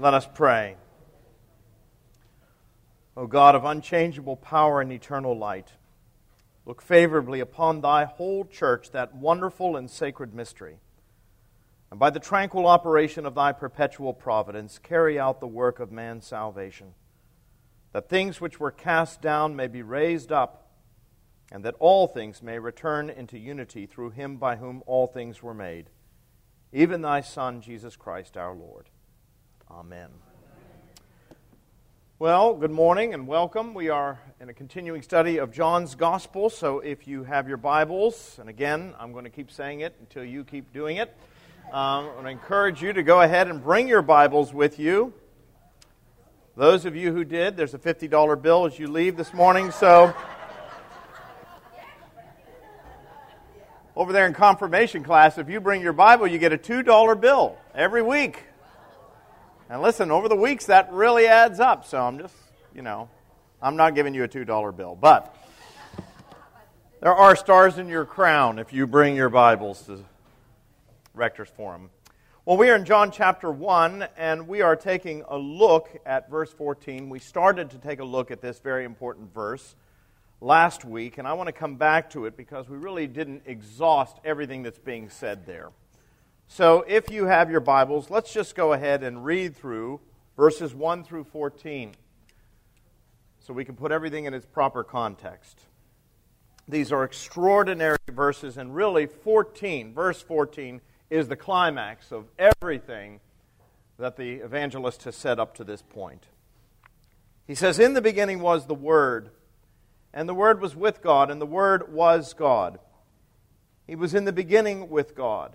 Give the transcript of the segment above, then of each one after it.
Let us pray. O God of unchangeable power and eternal light, look favorably upon thy whole church, that wonderful and sacred mystery, and by the tranquil operation of thy perpetual providence, carry out the work of man's salvation, that things which were cast down may be raised up, and that all things may return into unity through him by whom all things were made, even thy Son, Jesus Christ our Lord. Amen. Well, good morning and welcome. We are in a continuing study of John's Gospel, so if you have your Bibles, and again, I'm going to keep saying it until you keep doing it, um, I encourage you to go ahead and bring your Bibles with you. Those of you who did, there's a $50 bill as you leave this morning, so. Over there in confirmation class, if you bring your Bible, you get a $2 bill every week. And listen, over the weeks, that really adds up. So I'm just, you know, I'm not giving you a $2 bill. But there are stars in your crown if you bring your Bibles to Rector's Forum. Well, we are in John chapter 1, and we are taking a look at verse 14. We started to take a look at this very important verse last week, and I want to come back to it because we really didn't exhaust everything that's being said there. So if you have your Bibles, let's just go ahead and read through verses 1 through 14 so we can put everything in its proper context. These are extraordinary verses, and really 14, verse 14, is the climax of everything that the evangelist has said up to this point. He says, In the beginning was the Word, and the Word was with God, and the Word was God. He was in the beginning with God.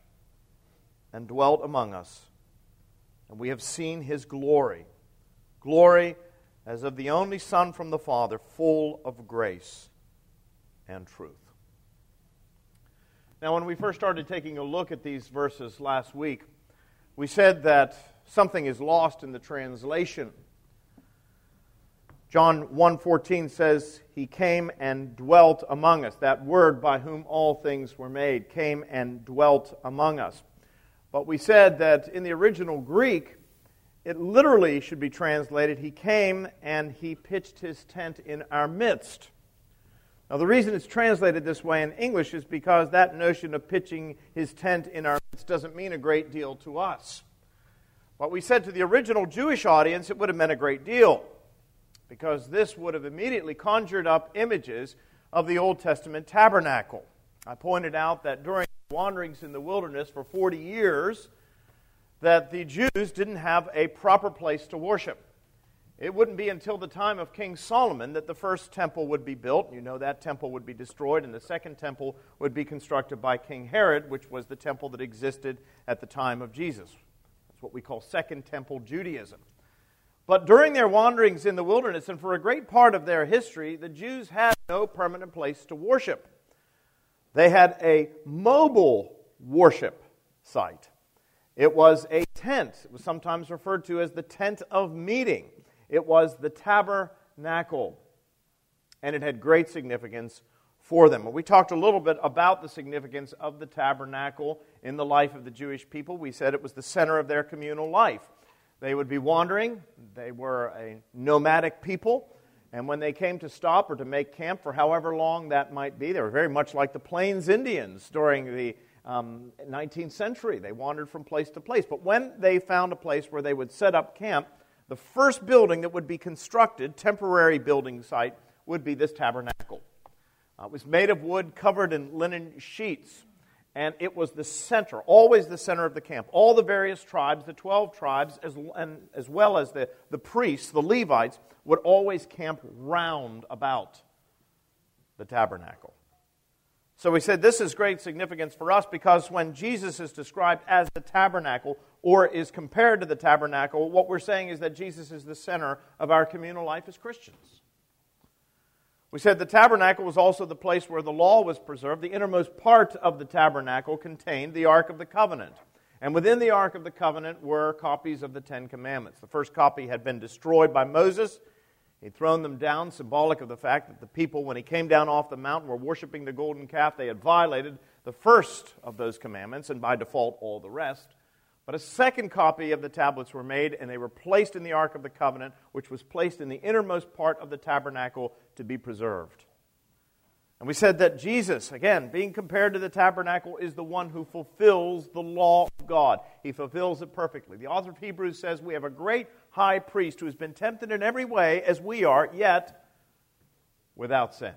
and dwelt among us. And we have seen his glory glory as of the only Son from the Father, full of grace and truth. Now, when we first started taking a look at these verses last week, we said that something is lost in the translation. John 1:14 says he came and dwelt among us. That word by whom all things were made came and dwelt among us. But we said that in the original Greek, it literally should be translated He came and He pitched His tent in our midst. Now, the reason it's translated this way in English is because that notion of pitching His tent in our midst doesn't mean a great deal to us. But we said to the original Jewish audience it would have meant a great deal because this would have immediately conjured up images of the Old Testament tabernacle. I pointed out that during wanderings in the wilderness for 40 years that the Jews didn't have a proper place to worship. It wouldn't be until the time of King Solomon that the first temple would be built. You know that temple would be destroyed, and the second temple would be constructed by King Herod, which was the temple that existed at the time of Jesus. That's what we call Second Temple Judaism. But during their wanderings in the wilderness, and for a great part of their history, the Jews had no permanent place to worship. They had a mobile worship site. It was a tent. It was sometimes referred to as the tent of meeting. It was the tabernacle. And it had great significance for them. We talked a little bit about the significance of the tabernacle in the life of the Jewish people. We said it was the center of their communal life. They would be wandering, they were a nomadic people. And when they came to stop or to make camp for however long that might be, they were very much like the Plains Indians during the um, 19th century. They wandered from place to place. But when they found a place where they would set up camp, the first building that would be constructed, temporary building site, would be this tabernacle. Uh, it was made of wood covered in linen sheets, and it was the center, always the center of the camp. All the various tribes, the 12 tribes, as, and, as well as the, the priests, the Levites, would always camp round about the tabernacle. So we said this is great significance for us because when Jesus is described as the tabernacle or is compared to the tabernacle, what we're saying is that Jesus is the center of our communal life as Christians. We said the tabernacle was also the place where the law was preserved. The innermost part of the tabernacle contained the Ark of the Covenant. And within the Ark of the Covenant were copies of the Ten Commandments. The first copy had been destroyed by Moses. He'd thrown them down, symbolic of the fact that the people, when he came down off the mountain, were worshiping the golden calf. They had violated the first of those commandments, and by default, all the rest. But a second copy of the tablets were made, and they were placed in the Ark of the Covenant, which was placed in the innermost part of the tabernacle to be preserved. And we said that Jesus, again, being compared to the tabernacle, is the one who fulfills the law of God. He fulfills it perfectly. The author of Hebrews says we have a great high priest who has been tempted in every way as we are, yet without sin.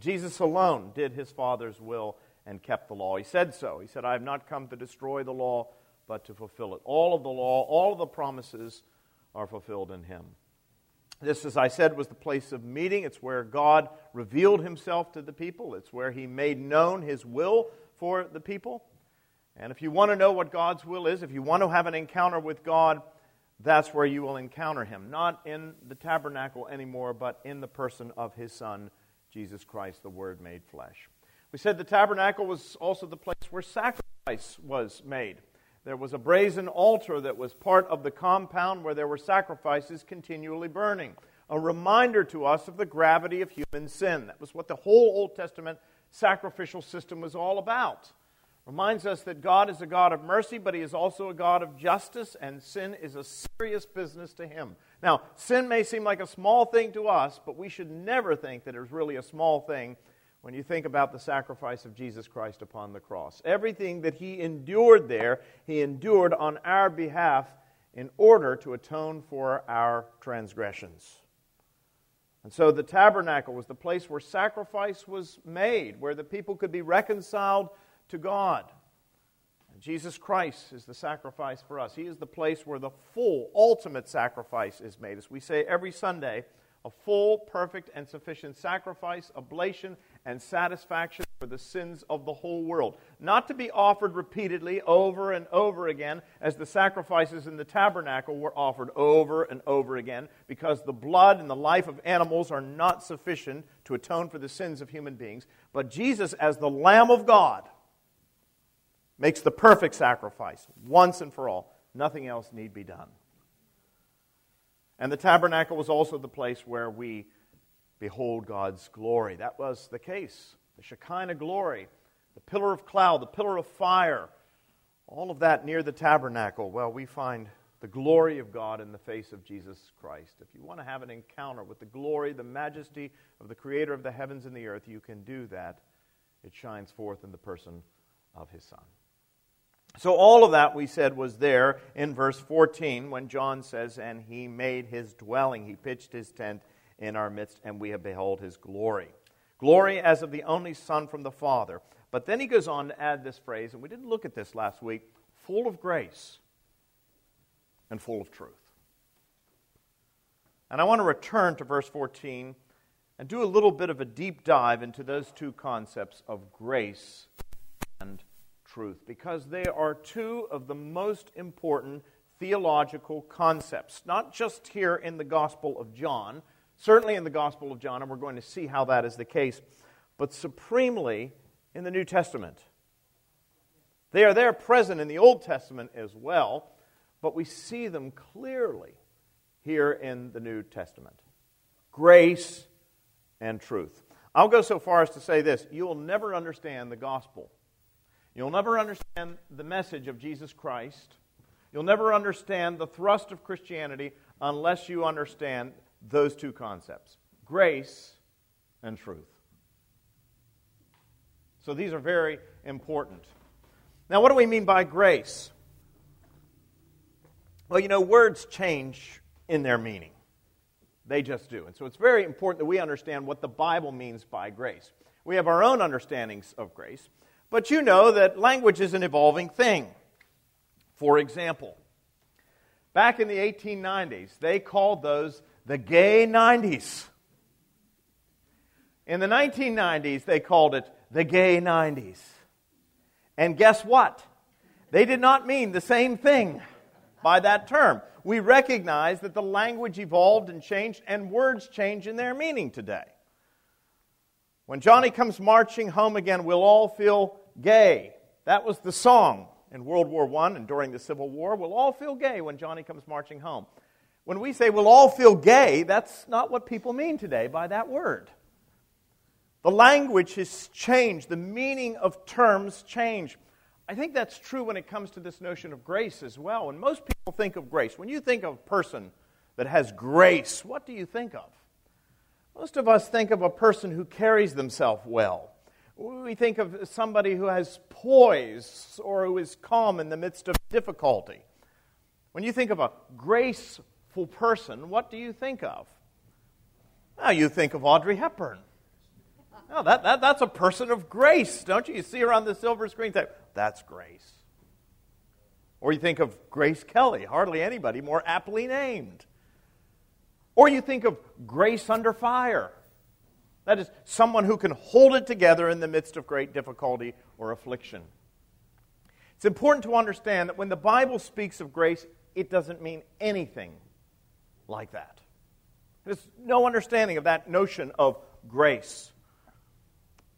Jesus alone did his Father's will and kept the law. He said so. He said, I have not come to destroy the law, but to fulfill it. All of the law, all of the promises are fulfilled in him. This, as I said, was the place of meeting. It's where God revealed himself to the people, it's where he made known his will for the people. And if you want to know what God's will is, if you want to have an encounter with God, that's where you will encounter him. Not in the tabernacle anymore, but in the person of his Son, Jesus Christ, the Word made flesh. We said the tabernacle was also the place where sacrifice was made. There was a brazen altar that was part of the compound where there were sacrifices continually burning. A reminder to us of the gravity of human sin. That was what the whole Old Testament sacrificial system was all about. Reminds us that God is a God of mercy, but He is also a God of justice, and sin is a serious business to Him. Now, sin may seem like a small thing to us, but we should never think that it's really a small thing when you think about the sacrifice of Jesus Christ upon the cross. Everything that he endured there, he endured on our behalf in order to atone for our transgressions. And so the tabernacle was the place where sacrifice was made, where the people could be reconciled to God. And Jesus Christ is the sacrifice for us. He is the place where the full, ultimate sacrifice is made. As we say every Sunday, a full, perfect, and sufficient sacrifice, oblation, and satisfaction for the sins of the whole world. Not to be offered repeatedly over and over again, as the sacrifices in the tabernacle were offered over and over again, because the blood and the life of animals are not sufficient to atone for the sins of human beings. But Jesus, as the Lamb of God, makes the perfect sacrifice once and for all. Nothing else need be done. And the tabernacle was also the place where we behold God's glory. That was the case. The Shekinah glory, the pillar of cloud, the pillar of fire, all of that near the tabernacle. Well, we find the glory of God in the face of Jesus Christ. If you want to have an encounter with the glory, the majesty of the Creator of the heavens and the earth, you can do that. It shines forth in the person of His Son. So, all of that we said was there in verse 14 when John says, And he made his dwelling, he pitched his tent in our midst, and we have beheld his glory. Glory as of the only Son from the Father. But then he goes on to add this phrase, and we didn't look at this last week full of grace and full of truth. And I want to return to verse 14 and do a little bit of a deep dive into those two concepts of grace and truth because they are two of the most important theological concepts, not just here in the Gospel of John, certainly in the Gospel of John, and we're going to see how that is the case, but supremely in the New Testament. They are there present in the Old Testament as well, but we see them clearly here in the New Testament grace and truth. I'll go so far as to say this you will never understand the gospel You'll never understand the message of Jesus Christ. You'll never understand the thrust of Christianity unless you understand those two concepts grace and truth. So these are very important. Now, what do we mean by grace? Well, you know, words change in their meaning. They just do. And so it's very important that we understand what the Bible means by grace. We have our own understandings of grace, but you know that language is an evolving thing. For example, back in the 1890s, they called those the gay 90s. In the 1990s, they called it the gay 90s. And guess what? They did not mean the same thing by that term. We recognize that the language evolved and changed, and words change in their meaning today. When Johnny comes marching home again, we'll all feel gay. That was the song in World War I and during the Civil War. We'll all feel gay when Johnny comes marching home. When we say we'll all feel gay, that's not what people mean today by that word. The language has changed, the meaning of terms change. I think that's true when it comes to this notion of grace as well. When most people think of grace, when you think of a person that has grace, what do you think of? Most of us think of a person who carries themselves well. We think of somebody who has poise or who is calm in the midst of difficulty. When you think of a graceful person, what do you think of? Now, you think of Audrey Hepburn. No, that, that, that's a person of grace, don't you? You see her on the silver screen, say, that's grace. Or you think of Grace Kelly, hardly anybody more aptly named. Or you think of grace under fire. That is, someone who can hold it together in the midst of great difficulty or affliction. It's important to understand that when the Bible speaks of grace, it doesn't mean anything like that. There's no understanding of that notion of grace.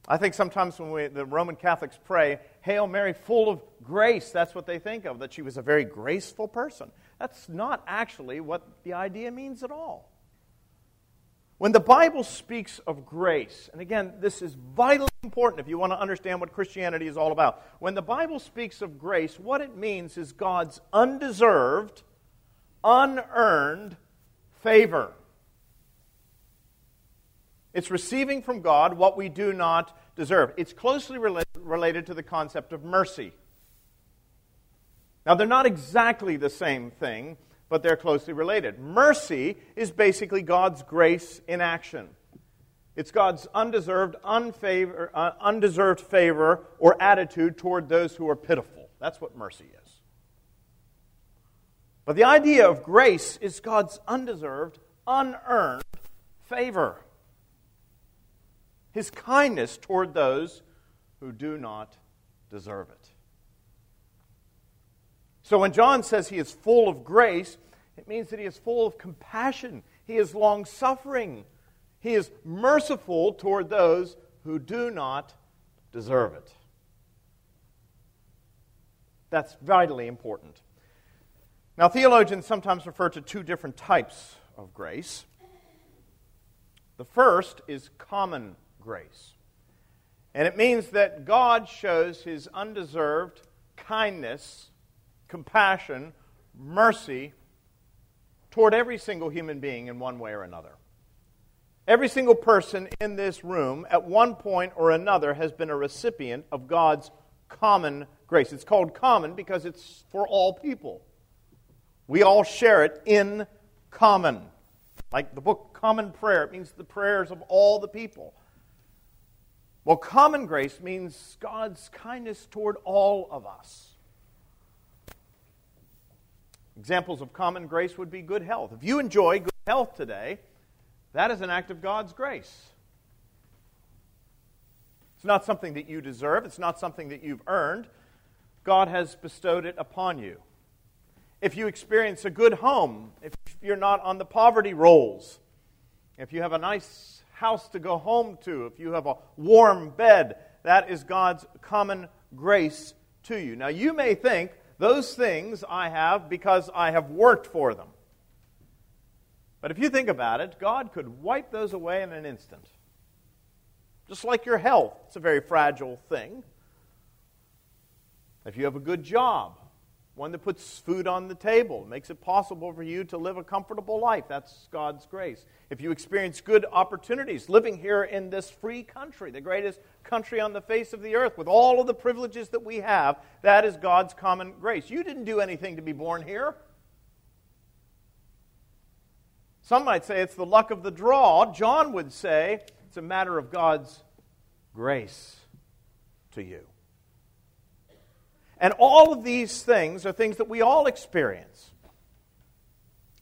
I think sometimes when we, the Roman Catholics pray, Hail Mary, full of grace, that's what they think of, that she was a very graceful person. That's not actually what the idea means at all. When the Bible speaks of grace, and again, this is vitally important if you want to understand what Christianity is all about. When the Bible speaks of grace, what it means is God's undeserved, unearned favor. It's receiving from God what we do not deserve. It's closely related to the concept of mercy. Now, they're not exactly the same thing, but they're closely related. Mercy is basically God's grace in action. It's God's undeserved, unfavor, uh, undeserved favor or attitude toward those who are pitiful. That's what mercy is. But the idea of grace is God's undeserved, unearned favor his kindness toward those who do not deserve it. So when John says he is full of grace, it means that he is full of compassion. He is long suffering. He is merciful toward those who do not deserve it. That's vitally important. Now, theologians sometimes refer to two different types of grace. The first is common grace. And it means that God shows his undeserved kindness, compassion, mercy toward every single human being in one way or another. Every single person in this room, at one point or another, has been a recipient of God's common grace. It's called common because it's for all people. We all share it in common. Like the book Common Prayer, it means the prayers of all the people. Well, common grace means God's kindness toward all of us. Examples of common grace would be good health. If you enjoy good health today, that is an act of God's grace. It's not something that you deserve, it's not something that you've earned. God has bestowed it upon you. If you experience a good home, if you're not on the poverty rolls, if you have a nice house to go home to, if you have a warm bed, that is God's common grace to you. Now, you may think those things I have because I have worked for them. But if you think about it, God could wipe those away in an instant. Just like your health, it's a very fragile thing. If you have a good job, one that puts food on the table, makes it possible for you to live a comfortable life. That's God's grace. If you experience good opportunities, living here in this free country, the greatest country on the face of the earth, with all of the privileges that we have, that is God's common grace. You didn't do anything to be born here. Some might say it's the luck of the draw. John would say it's a matter of God's grace to you. And all of these things are things that we all experience.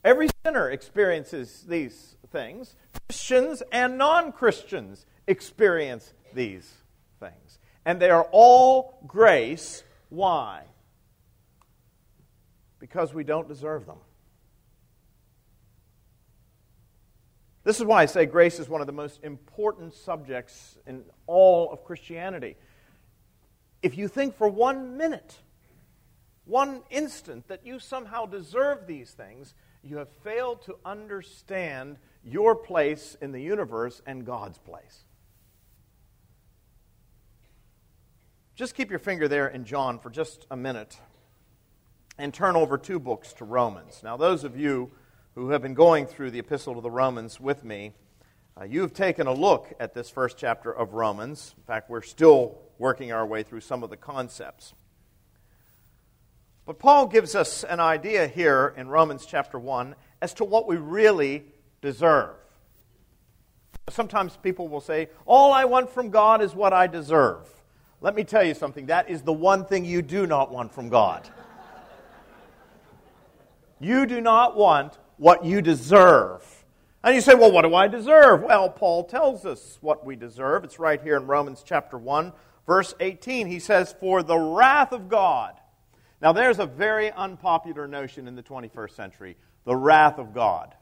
Every sinner experiences these things. Christians and non Christians experience these things. And they are all grace. Why? Because we don't deserve them. This is why I say grace is one of the most important subjects in all of Christianity. If you think for one minute, one instant, that you somehow deserve these things, you have failed to understand your place in the universe and God's place. Just keep your finger there in John for just a minute and turn over two books to Romans. Now, those of you who have been going through the Epistle to the Romans with me, uh, you've taken a look at this first chapter of Romans. In fact, we're still working our way through some of the concepts. But Paul gives us an idea here in Romans chapter 1 as to what we really deserve. Sometimes people will say, All I want from God is what I deserve. Let me tell you something that is the one thing you do not want from God. you do not want what you deserve. And you say, well, what do I deserve? Well, Paul tells us what we deserve. It's right here in Romans chapter 1, verse 18. He says, For the wrath of God. Now, there's a very unpopular notion in the 21st century the wrath of God.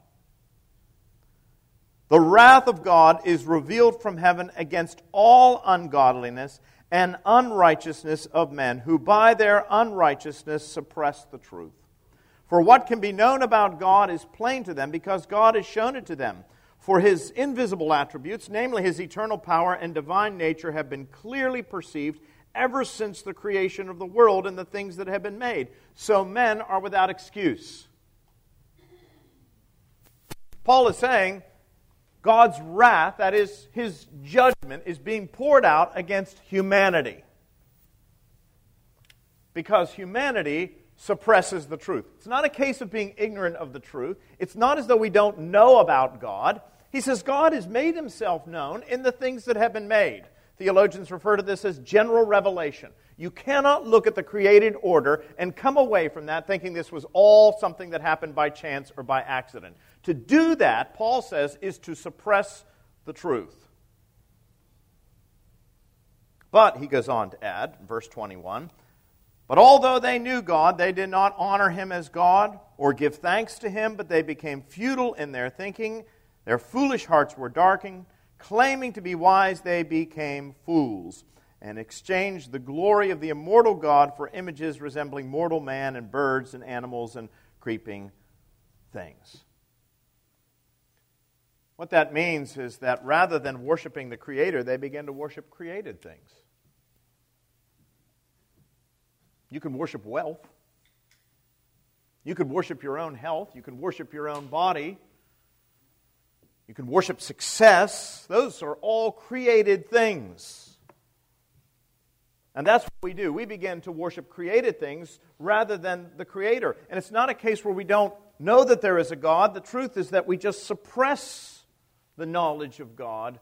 The wrath of God is revealed from heaven against all ungodliness and unrighteousness of men who by their unrighteousness suppress the truth. For what can be known about God is plain to them because God has shown it to them. For his invisible attributes, namely his eternal power and divine nature, have been clearly perceived ever since the creation of the world and the things that have been made. So men are without excuse. Paul is saying God's wrath, that is, his judgment, is being poured out against humanity. Because humanity suppresses the truth. It's not a case of being ignorant of the truth. It's not as though we don't know about God. He says God has made himself known in the things that have been made. Theologians refer to this as general revelation. You cannot look at the created order and come away from that thinking this was all something that happened by chance or by accident. To do that, Paul says, is to suppress the truth. But, he goes on to add, verse 21, but although they knew God, they did not honor him as God or give thanks to him, but they became futile in their thinking. Their foolish hearts were darkened. Claiming to be wise, they became fools and exchanged the glory of the immortal God for images resembling mortal man and birds and animals and creeping things. What that means is that rather than worshiping the Creator, they began to worship created things. You can worship wealth. You can worship your own health. You can worship your own body. You can worship success. Those are all created things. And that's what we do. We begin to worship created things rather than the Creator. And it's not a case where we don't know that there is a God. The truth is that we just suppress the knowledge of God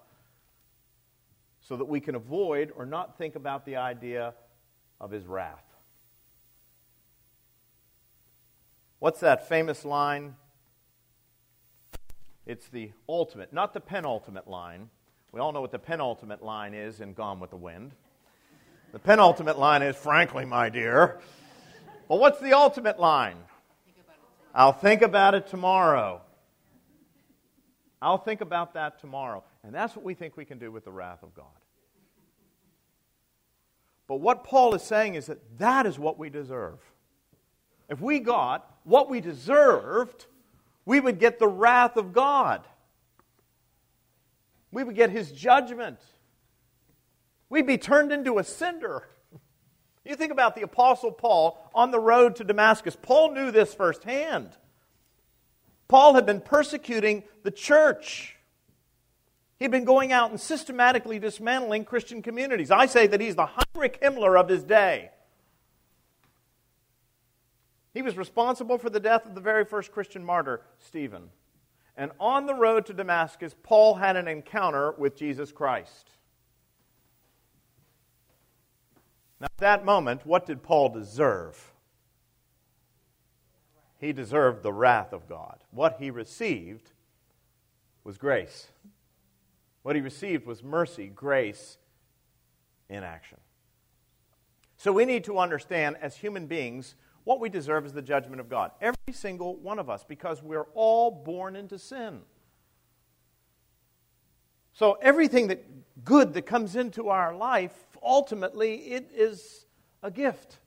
so that we can avoid or not think about the idea of His wrath. What's that famous line? It's the ultimate, not the penultimate line. We all know what the penultimate line is in Gone with the Wind. The penultimate line is, frankly, my dear. But what's the ultimate line? I'll think about it tomorrow. I'll think about that tomorrow. And that's what we think we can do with the wrath of God. But what Paul is saying is that that is what we deserve. If we got what we deserved, we would get the wrath of God. We would get his judgment. We'd be turned into a cinder. You think about the Apostle Paul on the road to Damascus. Paul knew this firsthand. Paul had been persecuting the church. He'd been going out and systematically dismantling Christian communities. I say that he's the Heinrich Himmler of his day. He was responsible for the death of the very first Christian martyr, Stephen. And on the road to Damascus, Paul had an encounter with Jesus Christ. Now, at that moment, what did Paul deserve? He deserved the wrath of God. What he received was grace. What he received was mercy, grace in action. So we need to understand as human beings what we deserve is the judgment of God. Every single one of us, because we're all born into sin. So everything that good that comes into our life, ultimately, it is a gift.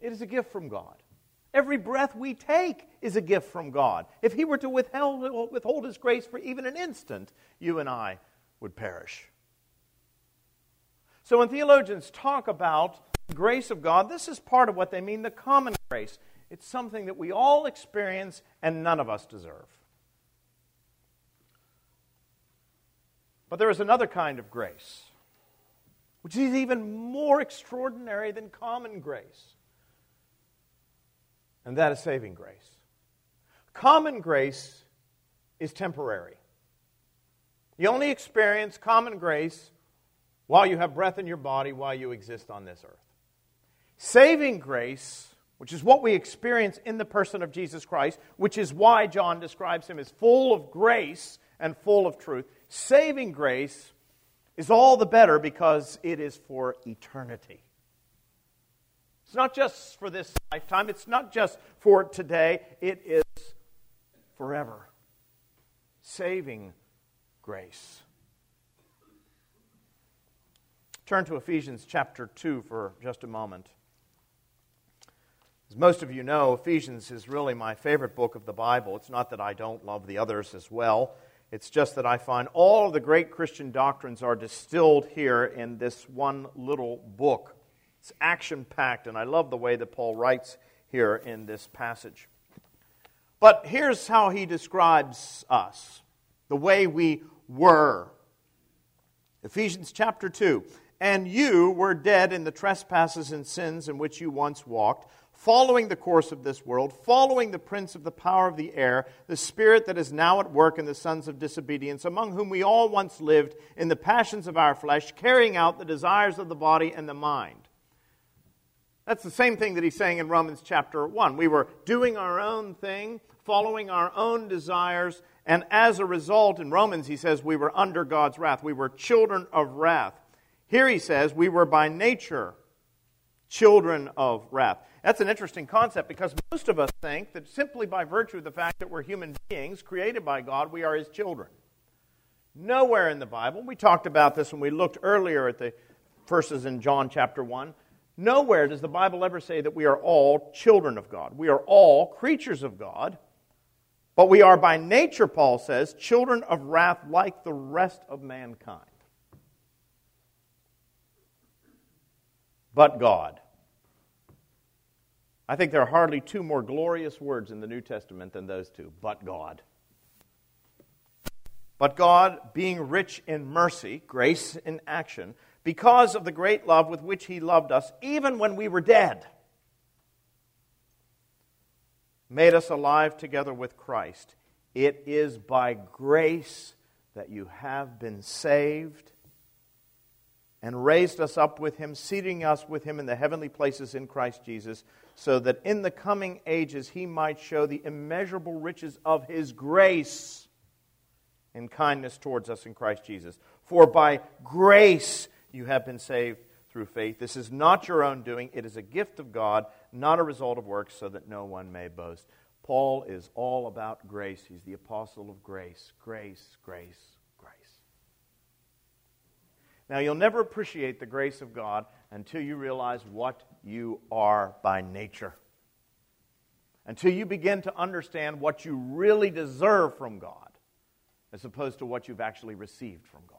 It is a gift from God. Every breath we take is a gift from God. If He were to withhold, withhold His grace for even an instant, you and I would perish. So when theologians talk about grace of God, this is part of what they mean the common grace. It's something that we all experience and none of us deserve. But there is another kind of grace, which is even more extraordinary than common grace, and that is saving grace. Common grace is temporary. You only experience common grace while you have breath in your body, while you exist on this earth. Saving grace, which is what we experience in the person of Jesus Christ, which is why John describes him as full of grace and full of truth. Saving grace is all the better because it is for eternity. It's not just for this lifetime, it's not just for today, it is forever. Saving grace. Turn to Ephesians chapter 2 for just a moment. As most of you know, Ephesians is really my favorite book of the Bible. It's not that I don't love the others as well. It's just that I find all of the great Christian doctrines are distilled here in this one little book. It's action packed, and I love the way that Paul writes here in this passage. But here's how he describes us the way we were. Ephesians chapter 2. And you were dead in the trespasses and sins in which you once walked, following the course of this world, following the prince of the power of the air, the spirit that is now at work in the sons of disobedience, among whom we all once lived in the passions of our flesh, carrying out the desires of the body and the mind. That's the same thing that he's saying in Romans chapter 1. We were doing our own thing, following our own desires, and as a result, in Romans, he says we were under God's wrath. We were children of wrath. Here he says, we were by nature children of wrath. That's an interesting concept because most of us think that simply by virtue of the fact that we're human beings created by God, we are his children. Nowhere in the Bible, we talked about this when we looked earlier at the verses in John chapter 1. Nowhere does the Bible ever say that we are all children of God. We are all creatures of God, but we are by nature, Paul says, children of wrath like the rest of mankind. but God. I think there are hardly two more glorious words in the New Testament than those two, but God. But God, being rich in mercy, grace in action, because of the great love with which He loved us, even when we were dead, made us alive together with Christ. It is by grace that you have been saved and raised us up with him, seating us with him in the heavenly places in Christ Jesus, so that in the coming ages he might show the immeasurable riches of his grace and kindness towards us in Christ Jesus. For by grace you have been saved through faith. This is not your own doing, it is a gift of God, not a result of works, so that no one may boast. Paul is all about grace. He's the apostle of grace. Grace, grace, grace. now, you'll never appreciate the grace of God until you realize what you are by nature. Until you begin to understand what you really deserve from God, as opposed to what you've actually received from God.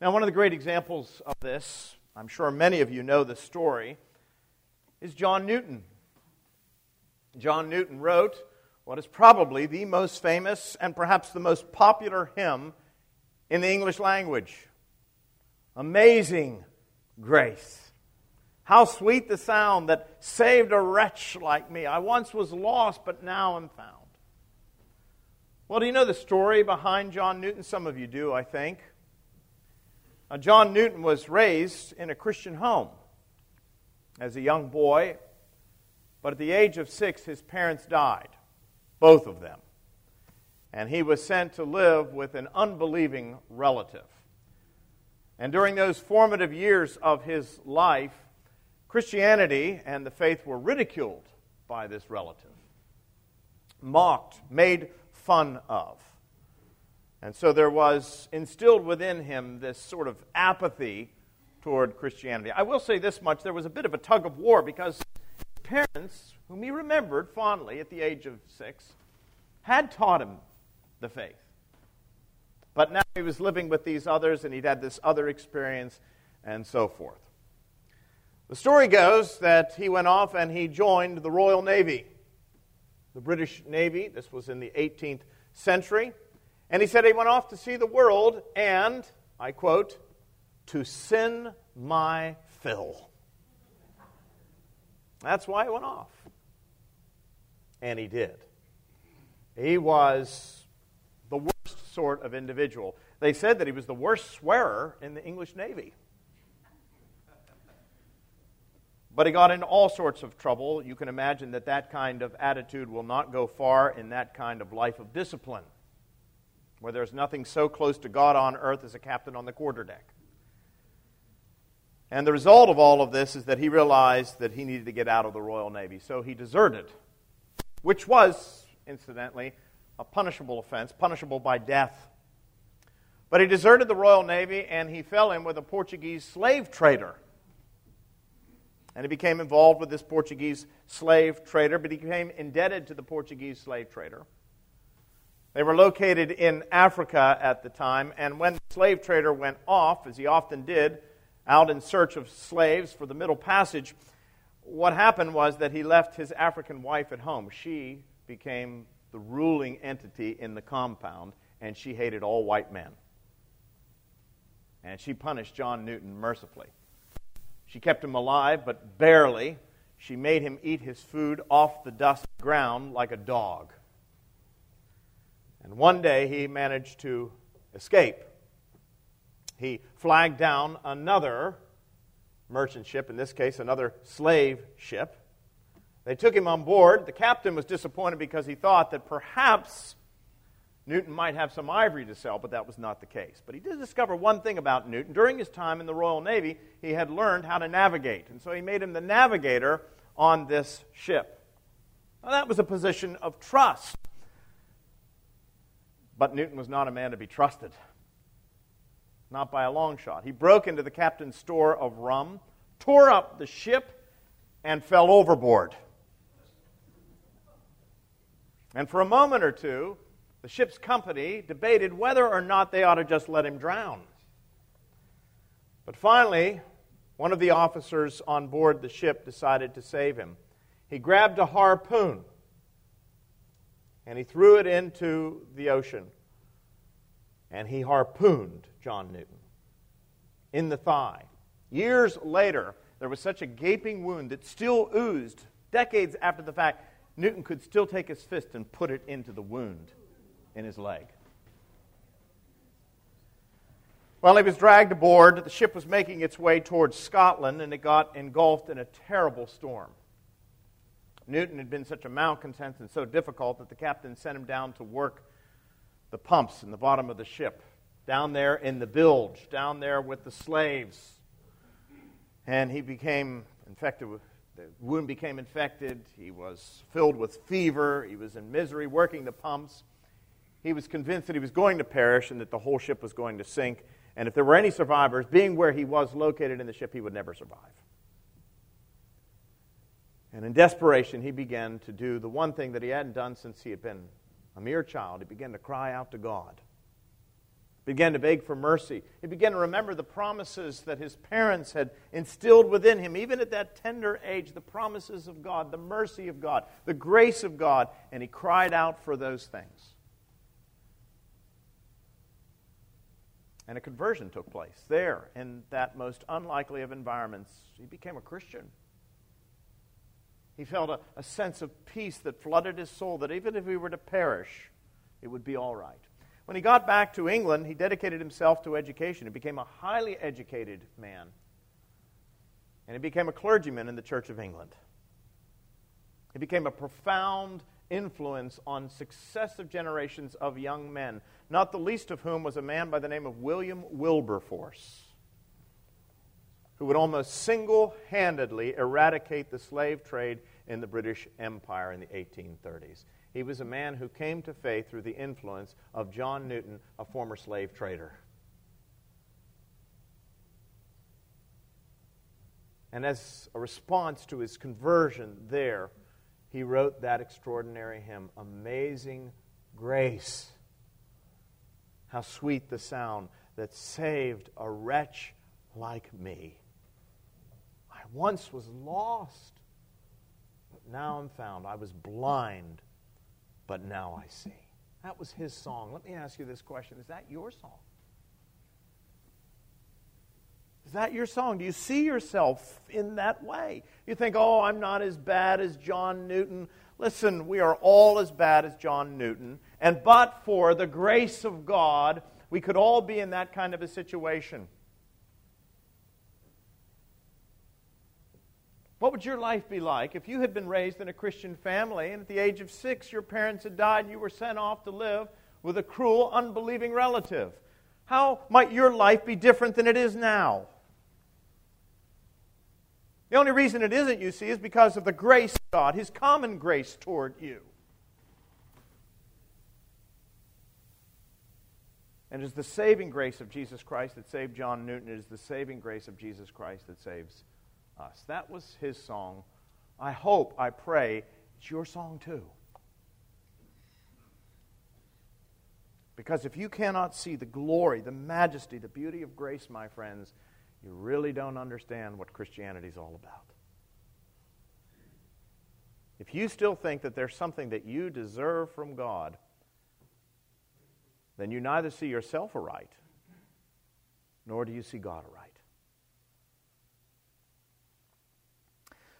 Now, one of the great examples of this, I'm sure many of you know the story, is John Newton. John Newton wrote what is probably the most famous and perhaps the most popular hymn in the English language. Amazing grace. How sweet the sound that saved a wretch like me. I once was lost, but now am found. Well, do you know the story behind John Newton? Some of you do, I think. Now, John Newton was raised in a Christian home as a young boy, but at the age of six, his parents died, both of them. And he was sent to live with an unbelieving relative. And during those formative years of his life, Christianity and the faith were ridiculed by this relative, mocked, made fun of. And so there was instilled within him this sort of apathy toward Christianity. I will say this much there was a bit of a tug of war because his parents, whom he remembered fondly at the age of six, had taught him the faith. But now he was living with these others and he'd had this other experience and so forth. The story goes that he went off and he joined the Royal Navy, the British Navy. This was in the 18th century. And he said he went off to see the world and, I quote, to sin my fill. That's why he went off. And he did. He was the worst sort of individual. They said that he was the worst swearer in the English Navy. But he got into all sorts of trouble. You can imagine that that kind of attitude will not go far in that kind of life of discipline, where there's nothing so close to God on earth as a captain on the quarterdeck. And the result of all of this is that he realized that he needed to get out of the Royal Navy. So he deserted, which was, incidentally, a punishable offense, punishable by death. But he deserted the Royal Navy and he fell in with a Portuguese slave trader and he became involved with this Portuguese slave trader, but he became indebted to the Portuguese slave trader. They were located in Africa at the time, and when the slave trader went off, as he often did, out in search of slaves for the Middle Passage, what happened was that he left his African wife at home. She became the ruling entity in the compound, and she hated all white men. And she punished John Newton mercifully. She kept him alive, but barely. She made him eat his food off the dust ground like a dog. And one day he managed to escape. He flagged down another merchant ship, in this case, another slave ship. They took him on board. The captain was disappointed because he thought that perhaps Newton might have some ivory to sell, but that was not the case. But he did discover one thing about Newton. During his time in the Royal Navy, he had learned how to navigate, and so he made him the navigator on this ship. Now, that was a position of trust. But Newton was not a man to be trusted. Not by a long shot. He broke into the captain's store of rum, tore up the ship, and fell overboard. And for a moment or two, the ship's company debated whether or not they ought to just let him drown. But finally, one of the officers on board the ship decided to save him. He grabbed a harpoon and he threw it into the ocean. And he harpooned John Newton in the thigh. Years later, there was such a gaping wound that still oozed. Decades after the fact, Newton could still take his fist and put it into the wound in his leg. While he was dragged aboard. The ship was making its way towards Scotland, and it got engulfed in a terrible storm. Newton had been such a malcontent and so difficult that the captain sent him down to work the pumps in the bottom of the ship, down there in the bilge, down there with the slaves. And he became infected with, the wound became infected. He was filled with fever. He was in misery working the pumps he was convinced that he was going to perish and that the whole ship was going to sink. And if there were any survivors, being where he was located in the ship, he would never survive. And in desperation, he began to do the one thing that he hadn't done since he had been a mere child. He began to cry out to God. He began to beg for mercy. He began to remember the promises that his parents had instilled within him, even at that tender age, the promises of God, the mercy of God, the grace of God. And he cried out for those things. And a conversion took place there in that most unlikely of environments. He became a Christian. He felt a, a sense of peace that flooded his soul, that even if he were to perish, it would be all right. When he got back to England, he dedicated himself to education. He became a highly educated man. And he became a clergyman in the Church of England. He became a profound influence on successive generations of young men, not the least of whom was a man by the name of William Wilberforce, who would almost single handedly eradicate the slave trade in the British Empire in the 1830s. He was a man who came to faith through the influence of John Newton, a former slave trader. And as a response to his conversion there, he wrote that extraordinary hymn, Amazing Grace. How sweet the sound that saved a wretch like me. I once was lost, but now I'm found. I was blind, but now I see. That was his song. Let me ask you this question Is that your song? Is that your song? Do you see yourself in that way? You think, oh, I'm not as bad as John Newton. Listen, we are all as bad as John Newton. And but for the grace of God, we could all be in that kind of a situation. What would your life be like if you had been raised in a Christian family and at the age of six your parents had died and you were sent off to live with a cruel, unbelieving relative? How might your life be different than it is now? The only reason it isn't, you see, is because of the grace of God, His common grace toward you. And it is the saving grace of Jesus Christ that saved John Newton. It is the saving grace of Jesus Christ that saves us. That was his song. I hope, I pray, it's your song too. Because if you cannot see the glory, the majesty, the beauty of grace, my friends, you really don't understand what Christianity is all about. If you still think that there's something that you deserve from God, then you neither see yourself aright, nor do you see God aright.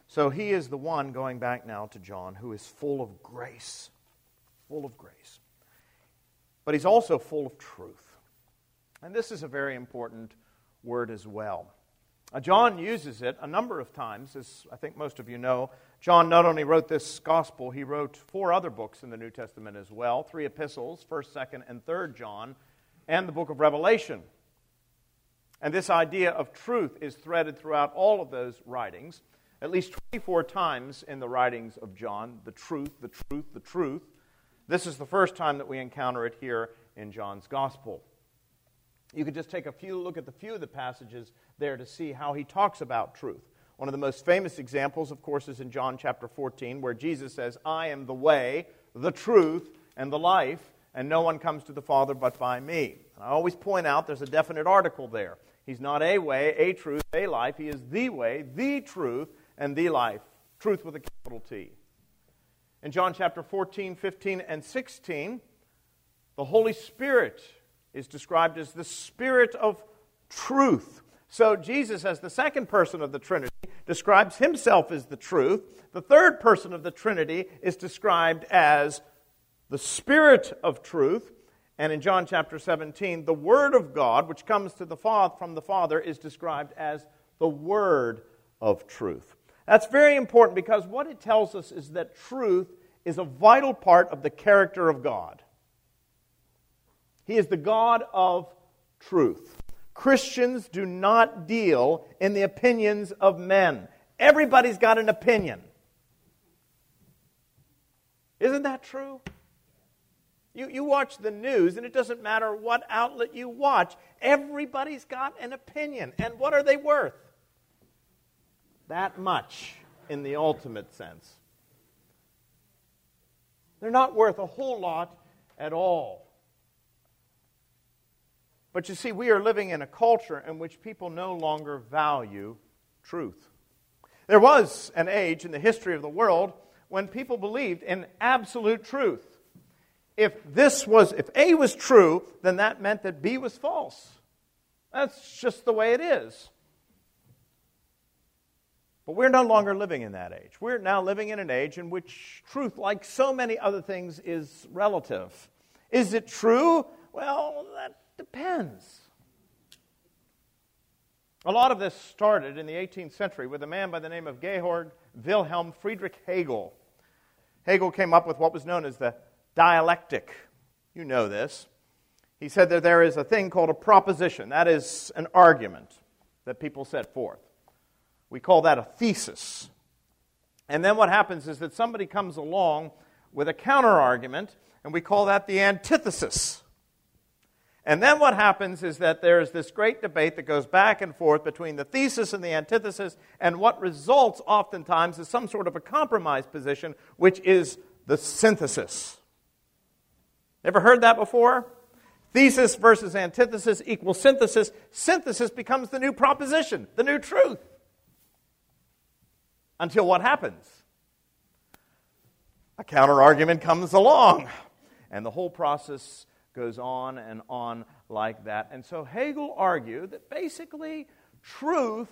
So he is the one, going back now to John, who is full of grace. Full of grace. But he's also full of truth. And this is a very important word as well. Uh, John uses it a number of times, as I think most of you know. John not only wrote this gospel, he wrote four other books in the New Testament as well three epistles, 1st, 2nd, and 3rd John, and the book of Revelation. And this idea of truth is threaded throughout all of those writings, at least 24 times in the writings of John the truth, the truth, the truth. This is the first time that we encounter it here in John's gospel. You could just take a few look at the few of the passages there to see how he talks about truth. One of the most famous examples, of course, is in John chapter 14, where Jesus says, I am the way, the truth, and the life, and no one comes to the Father but by me. And I always point out there's a definite article there. He's not a way, a truth, a life. He is the way, the truth, and the life. Truth with a capital T. In John chapter 14, 15, and 16, the Holy Spirit is described as the Spirit of truth. So Jesus, as the second person of the Trinity, describes himself as the truth. The third person of the Trinity is described as the Spirit of truth. And in John chapter 17, the Word of God, which comes to the Father, from the Father, is described as the Word of truth. That's very important because what it tells us is that truth is a vital part of the character of God. He is the God of truth. Christians do not deal in the opinions of men. Everybody's got an opinion. Isn't that true? You, you watch the news, and it doesn't matter what outlet you watch, everybody's got an opinion. And what are they worth? That much in the ultimate sense. They're not worth a whole lot at all. But you see, we are living in a culture in which people no longer value truth. There was an age in the history of the world when people believed in absolute truth. If this was if A was true, then that meant that B was false. That's just the way it is. But we're no longer living in that age. We're now living in an age in which truth, like so many other things, is relative. Is it true? Well, that depends. A lot of this started in the 18th century with a man by the name of Georg Wilhelm Friedrich Hegel. Hegel came up with what was known as the dialectic. You know this. He said that there is a thing called a proposition, that is, an argument that people set forth. We call that a thesis. And then what happens is that somebody comes along with a counter argument, and we call that the antithesis. And then what happens is that there's this great debate that goes back and forth between the thesis and the antithesis, and what results oftentimes is some sort of a compromise position, which is the synthesis. Ever heard that before? Thesis versus antithesis equals synthesis. Synthesis becomes the new proposition, the new truth. Until what happens? A counter argument comes along, and the whole process goes on and on like that. And so Hegel argued that basically truth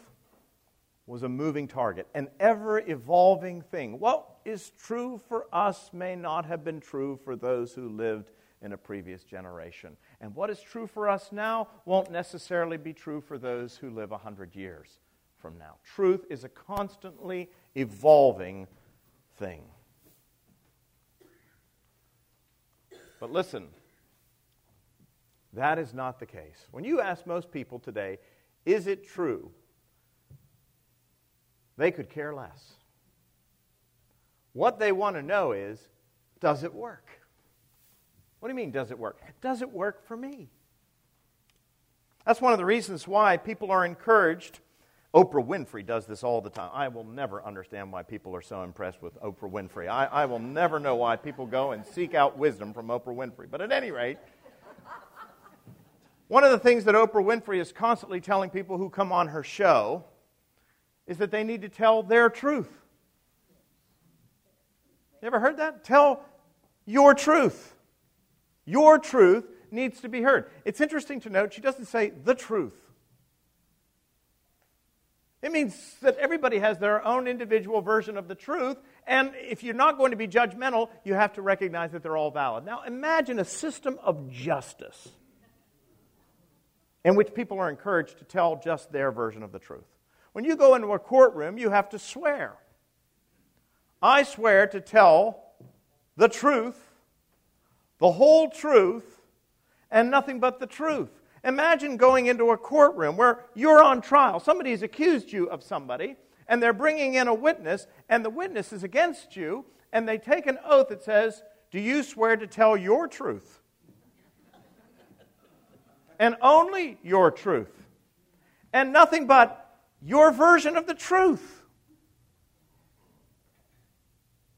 was a moving target, an ever evolving thing. What is true for us may not have been true for those who lived in a previous generation. And what is true for us now won't necessarily be true for those who live 100 years from now. Truth is a constantly evolving thing. But listen, that is not the case. When you ask most people today, is it true? They could care less. What they want to know is, does it work? What do you mean, does it work? Does it work for me? That's one of the reasons why people are encouraged. Oprah Winfrey does this all the time. I will never understand why people are so impressed with Oprah Winfrey. I, I will never know why people go and seek out wisdom from Oprah Winfrey. But at any rate, one of the things that Oprah Winfrey is constantly telling people who come on her show is that they need to tell their truth. You ever heard that? Tell your truth. Your truth needs to be heard. It's interesting to note she doesn't say the truth. It means that everybody has their own individual version of the truth, and if you're not going to be judgmental, you have to recognize that they're all valid. Now, imagine a system of justice in which people are encouraged to tell just their version of the truth. When you go into a courtroom, you have to swear. I swear to tell the truth, the whole truth, and nothing but the truth. Imagine going into a courtroom where you're on trial. Somebody's accused you of somebody, and they're bringing in a witness, and the witness is against you, and they take an oath that says, Do you swear to tell your truth? And only your truth, and nothing but your version of the truth.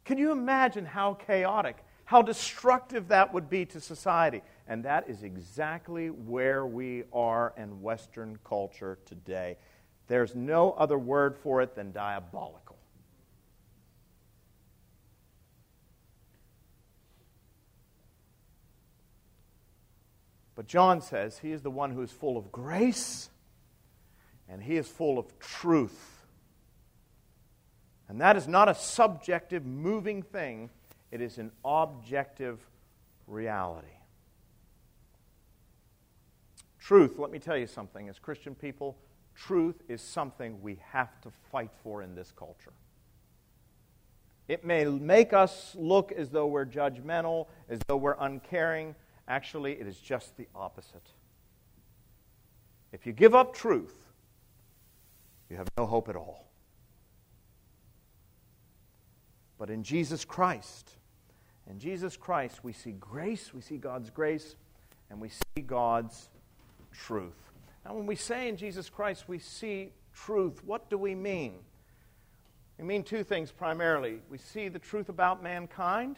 Can you imagine how chaotic, how destructive that would be to society? And that is exactly where we are in Western culture today. There's no other word for it than diabolical. But John says he is the one who is full of grace and he is full of truth. And that is not a subjective, moving thing, it is an objective reality. Truth, let me tell you something, as Christian people, truth is something we have to fight for in this culture. It may make us look as though we're judgmental, as though we're uncaring, Actually, it is just the opposite. If you give up truth, you have no hope at all. But in Jesus Christ, in Jesus Christ, we see grace, we see God's grace, and we see God's truth. Now, when we say in Jesus Christ we see truth, what do we mean? We mean two things primarily. We see the truth about mankind,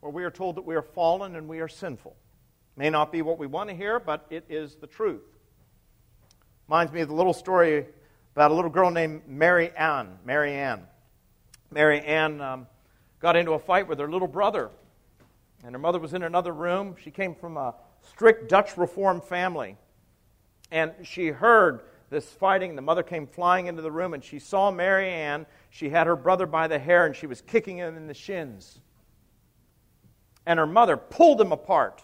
where we are told that we are fallen and we are sinful. May not be what we want to hear, but it is the truth. Reminds me of the little story about a little girl named Mary Ann. Mary Ann. Mary Ann um, got into a fight with her little brother, and her mother was in another room. She came from a, strict Dutch Reformed family. And she heard this fighting. The mother came flying into the room and she saw Mary Ann. She had her brother by the hair and she was kicking him in the shins. And her mother pulled him apart,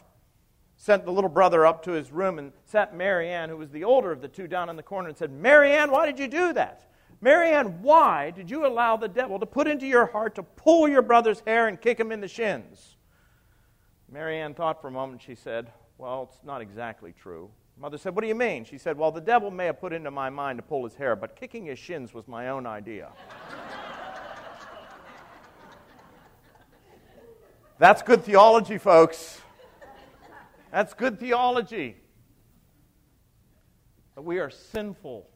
sent the little brother up to his room and sat Mary Ann, who was the older of the two, down in the corner and said, Mary Ann, why did you do that? Mary Ann, why did you allow the devil to put into your heart to pull your brother's hair and kick him in the shins? Mary Ann thought for a moment. She said, Well, it's not exactly true. Mother said, What do you mean? She said, Well, the devil may have put into my mind to pull his hair, but kicking his shins was my own idea. That's good theology, folks. That's good theology. That we are sinful.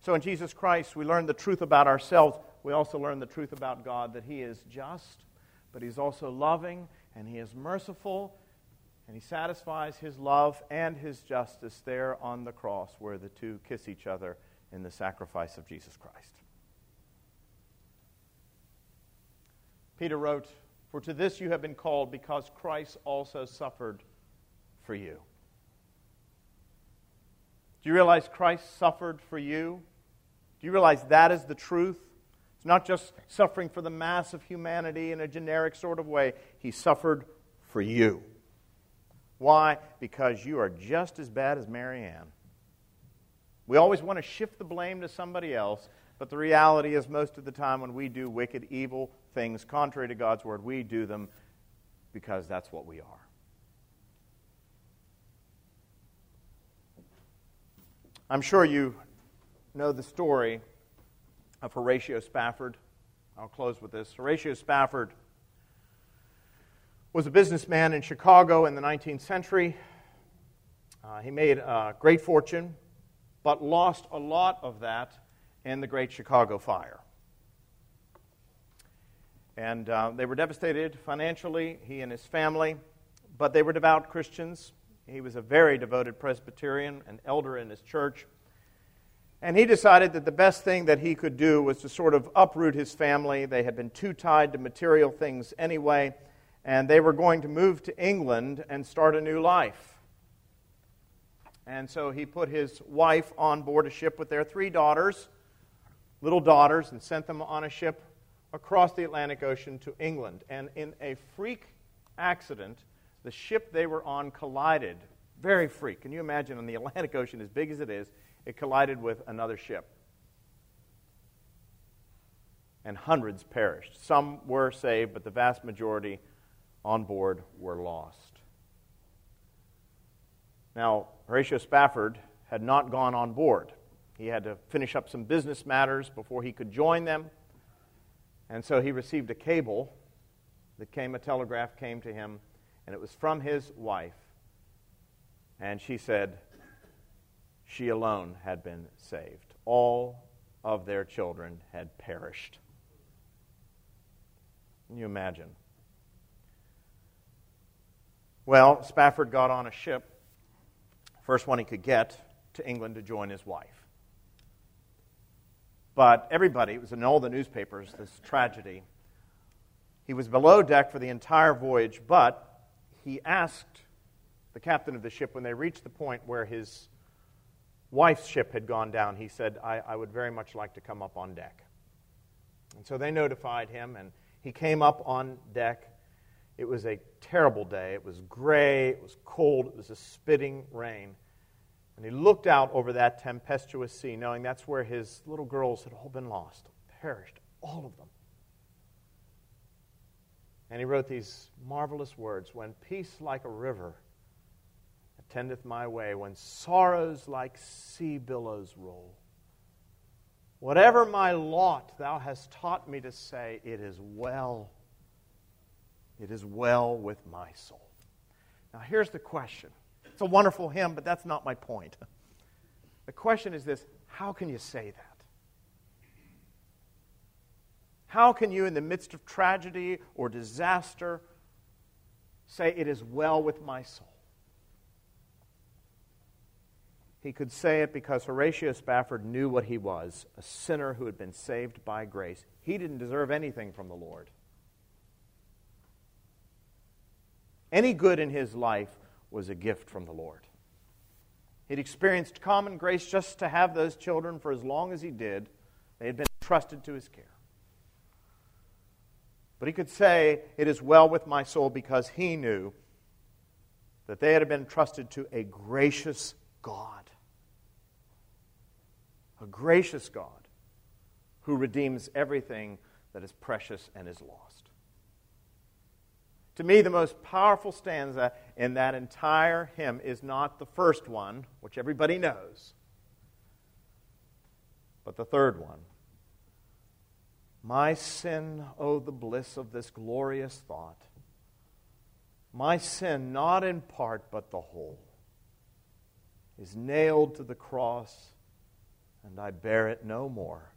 So in Jesus Christ, we learn the truth about ourselves. We also learn the truth about God that He is just, but He's also loving, and He is merciful, and he satisfies his love and his justice there on the cross where the two kiss each other in the sacrifice of Jesus Christ. Peter wrote, For to this you have been called, because Christ also suffered for you. Do you realize Christ suffered for you? Do you realize that is the truth? It's not just suffering for the mass of humanity in a generic sort of way, he suffered for you. Why? Because you are just as bad as Mary Ann. We always want to shift the blame to somebody else, but the reality is, most of the time when we do wicked, evil things contrary to God's word, we do them because that's what we are. I'm sure you know the story of Horatio Spafford. I'll close with this. Horatio Spafford was a businessman in Chicago in the 19th century. Uh, he made a great fortune, but lost a lot of that in the Great Chicago Fire. And uh, they were devastated financially, he and his family, but they were devout Christians. He was a very devoted Presbyterian, an elder in his church. And he decided that the best thing that he could do was to sort of uproot his family. They had been too tied to material things anyway and they were going to move to England and start a new life. And so he put his wife on board a ship with their three daughters, little daughters, and sent them on a ship across the Atlantic Ocean to England. And in a freak accident, the ship they were on collided. Very freak. Can you imagine on the Atlantic Ocean, as big as it is, it collided with another ship? And hundreds perished. Some were saved, but the vast majority on board were lost. Now, Horatio Spafford had not gone on board. He had to finish up some business matters before he could join them. And so he received a cable that came, a telegraph came to him, and it was from his wife. And she said she alone had been saved. All of their children had perished. Can you imagine? Well, Spafford got on a ship, first one he could get, to England to join his wife. But everybody, it was in all the newspapers, this tragedy. He was below deck for the entire voyage, but he asked the captain of the ship when they reached the point where his wife's ship had gone down, he said, I, I would very much like to come up on deck. And so they notified him, and he came up on deck it was a terrible day. It was gray, it was cold, it was a spitting rain. And he looked out over that tempestuous sea, knowing that's where his little girls had all been lost, perished, all of them. And he wrote these marvelous words When peace like a river attendeth my way, when sorrows like sea billows roll, whatever my lot thou hast taught me to say, it is well it is well with my soul. Now, here's the question. It's a wonderful hymn, but that's not my point. The question is this how can you say that? How can you, in the midst of tragedy or disaster, say, It is well with my soul? He could say it because Horatio Spafford knew what he was a sinner who had been saved by grace. He didn't deserve anything from the Lord. Any good in his life was a gift from the Lord. He'd experienced common grace just to have those children for as long as he did. They had been trusted to his care. But he could say, It is well with my soul because he knew that they had been trusted to a gracious God. A gracious God who redeems everything that is precious and is lost. To me, the most powerful stanza in that entire hymn is not the first one, which everybody knows, but the third one. My sin, oh, the bliss of this glorious thought. My sin, not in part, but the whole, is nailed to the cross, and I bear it no more.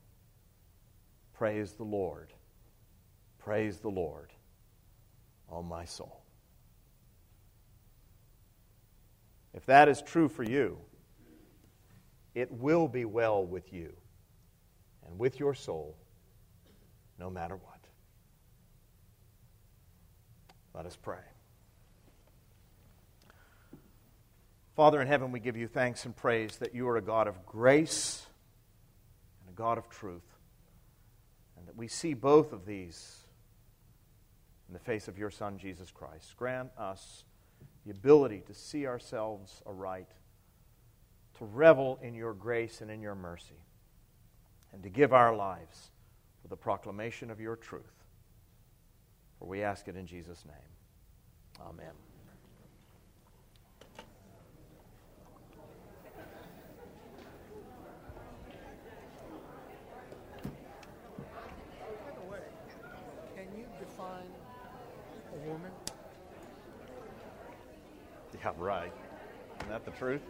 Praise the Lord. Praise the Lord oh my soul. If that is true for you, it will be well with you and with your soul no matter what. Let us pray. Father in heaven, we give you thanks and praise that you are a God of grace and a God of truth, and that we see both of these in the face of your Son, Jesus Christ. Grant us the ability to see ourselves aright, to revel in your grace and in your mercy, and to give our lives for the proclamation of your truth. For we ask it in Jesus' name. Amen. Yeah, right. Isn't that the truth?